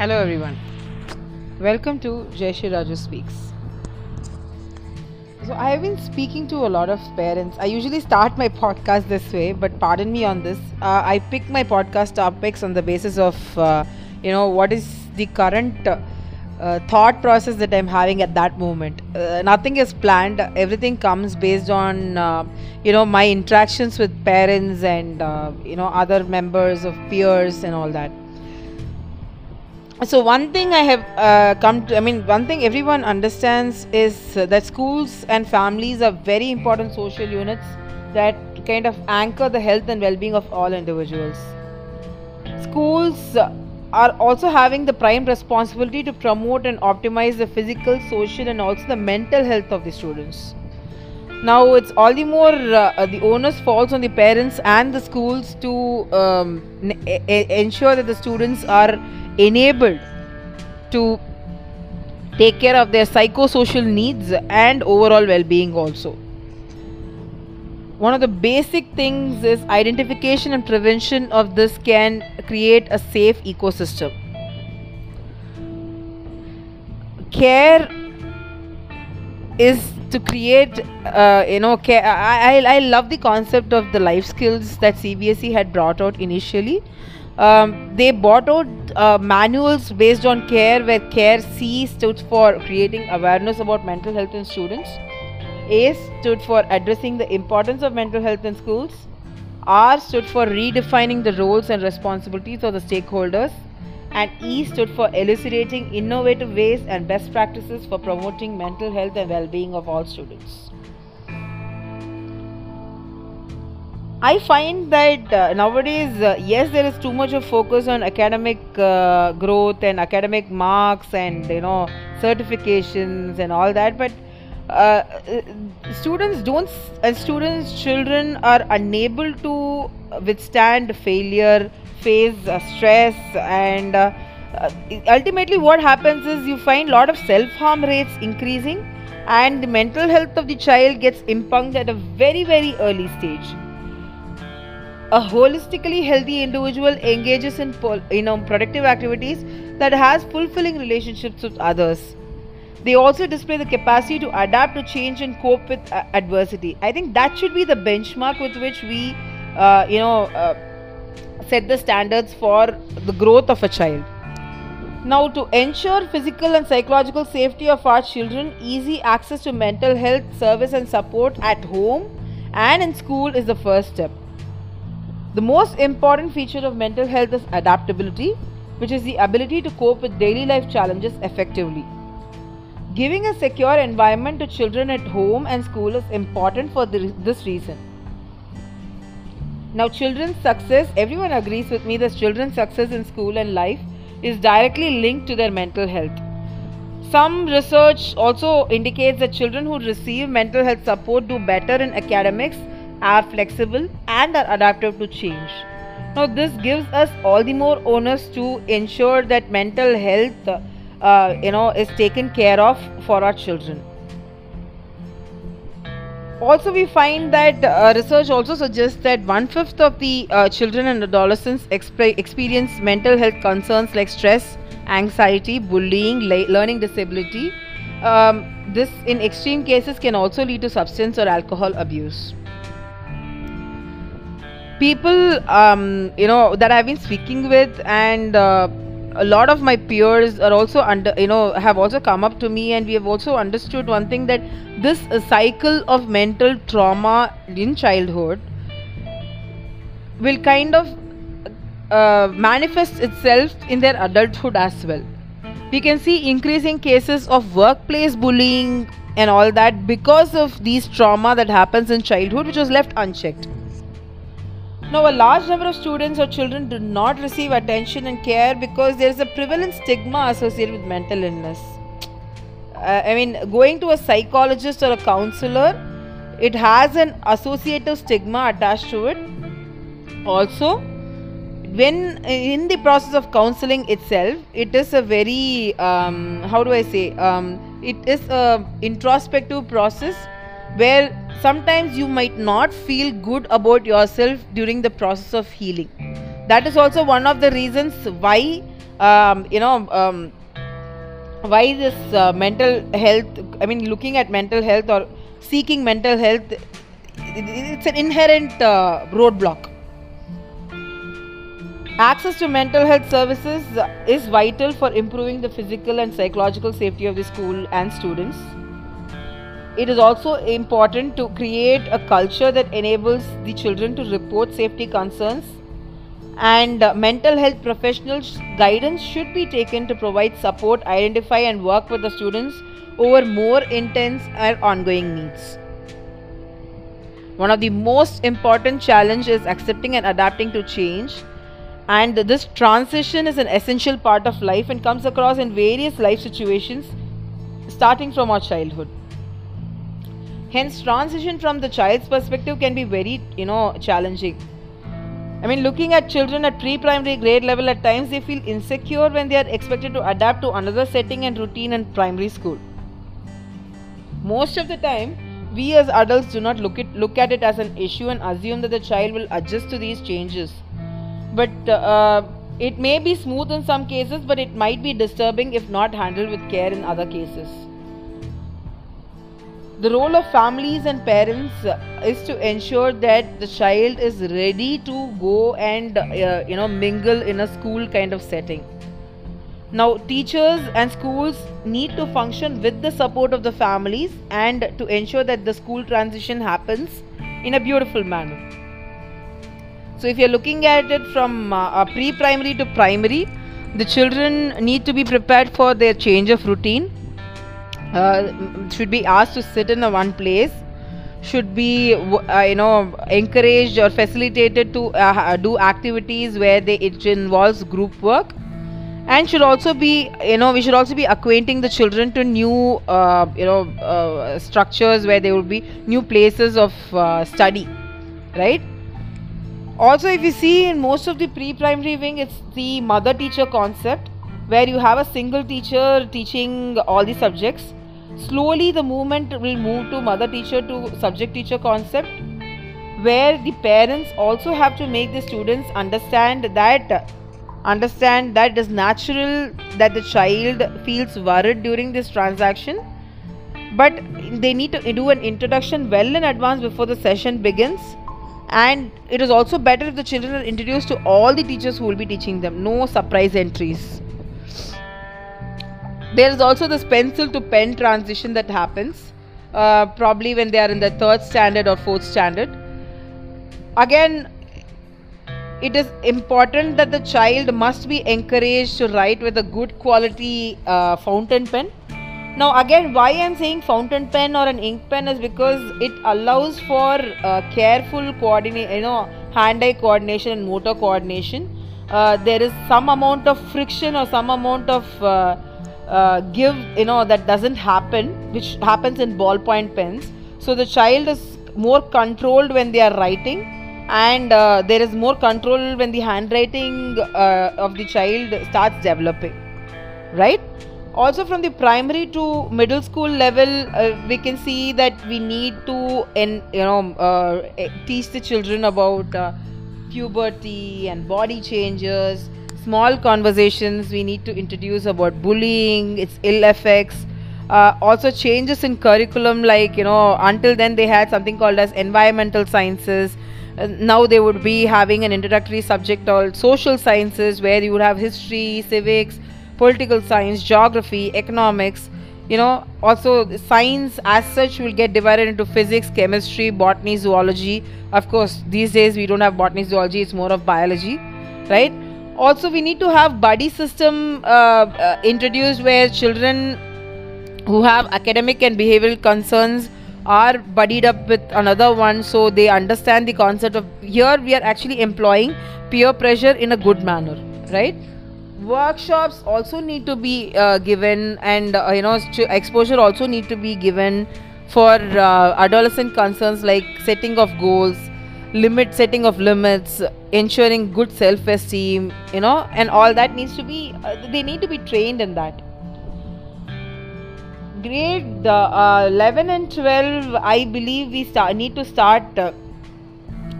Hello everyone. Welcome to Jayashri Raju Speaks. So I have been speaking to a lot of parents. I usually start my podcast this way, but pardon me on this. Uh, I pick my podcast topics on the basis of, uh, you know, what is the current uh, thought process that I'm having at that moment. Uh, nothing is planned. Everything comes based on, uh, you know, my interactions with parents and, uh, you know, other members of peers and all that so one thing i have uh, come to i mean one thing everyone understands is uh, that schools and families are very important social units that kind of anchor the health and well-being of all individuals. Schools uh, are also having the prime responsibility to promote and optimize the physical social and also the mental health of the students. Now it's all the more uh, the onus falls on the parents and the schools to um, ensure that the students are enabled to take care of their psychosocial needs and overall well-being also. One of the basic things is identification and prevention of this can create a safe ecosystem. Care is to create uh, you know care I, I, I love the concept of the life skills that cbse had brought out initially um, they out uh, manuals based on care where care c stood for creating awareness about mental health in students. A stood for addressing the importance of mental health in schools. R stood for redefining the roles and responsibilities of the stakeholders. And E stood for elucidating innovative ways and best practices for promoting mental health and well being of all students. I find that uh, nowadays, uh, yes, there is too much of focus on academic uh, growth and academic marks and you know certifications and all that, but uh, students don't students children are unable to withstand failure face uh, stress and uh, uh, ultimately what happens is you find a lot of self harm rates increasing and the mental health of the child gets impugned at a very very early stage a holistically healthy individual engages in you know productive activities that has fulfilling relationships with others they also display the capacity to adapt to change and cope with uh, adversity i think that should be the benchmark with which we uh, you know uh, set the standards for the growth of a child. Now, to ensure physical and psychological safety of our children, easy access to mental health service and support at home and in school is the first step. The most important feature of mental health is adaptability, which is the ability to cope with daily life challenges effectively. Giving a secure environment to children at home and school is important for this reason. Now, children's success, everyone agrees with me that children's success in school and life is directly linked to their mental health. Some research also indicates that children who receive mental health support do better in academics, are flexible, and are adaptive to change. Now, this gives us all the more onus to ensure that mental health, uh, you know, is taken care of for our children. Also we find that uh, research also suggests that one fifth of the uh, children and adolescents exp- experience mental health concerns like stress anxiety bullying learning disability. Um, this in extreme cases can also lead to substance or alcohol abuse people um, you know that i've been speaking with and uh, a lot of my peers are also under you know have also come up to me and we have also understood one thing that this cycle of mental trauma in childhood will kind of uh, manifest itself in their adulthood as well. We can see increasing cases of workplace bullying and all that because of these trauma that happens in childhood which was left unchecked now, a large number of students or children do not receive attention and care because there is a prevalent stigma associated with mental illness. Uh, I mean, going to a psychologist or a counselor, it has an associative stigma attached to it. Also, when in the process of counseling itself, it is a very, um, how do I say, um, it is a introspective process where sometimes you might not feel good about yourself during the process of healing. That is also one of the reasons why um, you know um, why this uh, mental health i mean looking at mental health or seeking mental health it's an inherent uh, roadblock access to mental health services is vital for improving the physical and psychological safety of the school and students it is also important to create a culture that enables the children to report safety concerns. And uh, mental health professionals guidance should be taken to provide support identify and work with the students over more intense and ongoing needs. One of the most important challenges is accepting and adapting to change. And this transition is an essential part of life and comes across in various life situations starting from our childhood hence transition from the child's perspective can be very you know challenging I mean, looking at children at pre primary grade level, at times they feel insecure when they are expected to adapt to another setting and routine in primary school. Most of the time, we as adults do not look, it, look at it as an issue and assume that the child will adjust to these changes. But uh, it may be smooth in some cases, but it might be disturbing if not handled with care in other cases the role of families and parents is to ensure that the child is ready to go and uh, you know mingle in a school kind of setting. Now teachers and schools need to function with the support of the families and to ensure that the school transition happens in a beautiful manner. So if you're looking at it from uh, pre-primary to primary the children need to be prepared for their change of routine uh, should be asked to sit in a one place should be uh, you know encouraged or facilitated to uh, do activities where they it involves group work. And should also be you know we should also be acquainting the children to new uh, you know uh, structures where there will be new places of uh, study right? Also if you see in most of the pre-primary wing it's the mother teacher concept where you have a single teacher teaching all the subjects slowly the movement will move to mother teacher to subject teacher concept where the parents also have to make the students understand that understand that it is natural that the child feels worried during this transaction. But they need to do an introduction well in advance before the session begins. And it is also better if the children are introduced to all the teachers who will be teaching them. No surprise entries there is also this pencil to pen transition that happens uh, probably when they are in the third standard or fourth standard. Again it is important that the child must be encouraged to write with a good quality uh, fountain pen. Now again why i'm saying fountain pen or an ink pen is because it allows for uh, careful coordinate you know hand-eye coordination and motor coordination. Uh, there is some amount of friction or some amount of uh, give you know that doesn't happen which happens in ballpoint pens. So the child is more controlled when they are writing and uh, there is more control when the handwriting uh, of the child starts developing right? Also from the primary to middle school level uh, we can see that we need to in you know uh, teach the children about uh, puberty and body changes small conversations we need to introduce about bullying, its ill effects. Uh, also changes in curriculum like you know until then they had something called as environmental sciences. Uh, now they would be having an introductory subject called social sciences where you would have history civics political science geography economics. You know also science as such will get divided into physics chemistry botany zoology. Of course these days we don't have botany zoology it's more of biology right also we need to have buddy system uh, uh, introduced where children who have academic and behavioral concerns are buddied up with another one so they understand the concept of here we are actually employing peer pressure in a good manner right? Workshops also need to be uh, given and uh, you know exposure also need to be given for uh, adolescent concerns like setting of goals limit setting of limits ensuring good self esteem you know and all that needs to be uh, they need to be trained in that. Grade uh, 11 and 12 i believe we start need to start uh,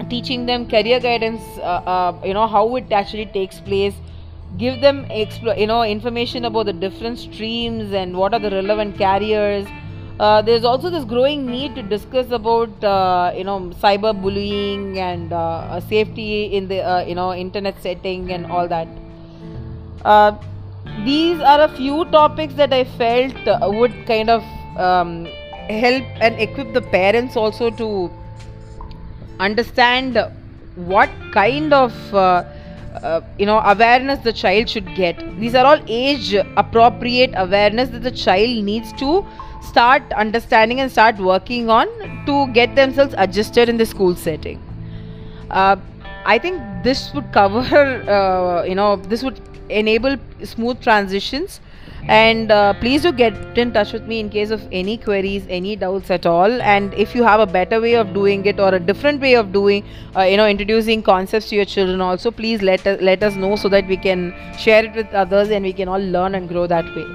teaching them career guidance uh, uh, you know how it actually takes place. Give them expl- you know information about the different streams and what are the relevant carriers uh, there's also this growing need to discuss about uh, you know cyberbullying and uh, safety in the uh, you know internet setting and all that. Uh, these are a few topics that i felt uh, would kind of um, help and equip the parents also to understand what kind of uh, you know awareness the child should get. These are all age appropriate awareness that the child needs to start understanding and start working on to get themselves adjusted in the school setting. Uh, i think this would cover uh, you know this would enable smooth transitions and uh, please do get in touch with me in case of any queries any doubts at all. And if you have a better way of doing it or a different way of doing uh, you know introducing concepts to your children also please let us, let us know so that we can share it with others and we can all learn and grow that way.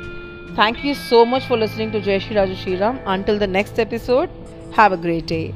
Thank you so much for listening to Jai Shri Raja Shriram. Until the next episode have a great day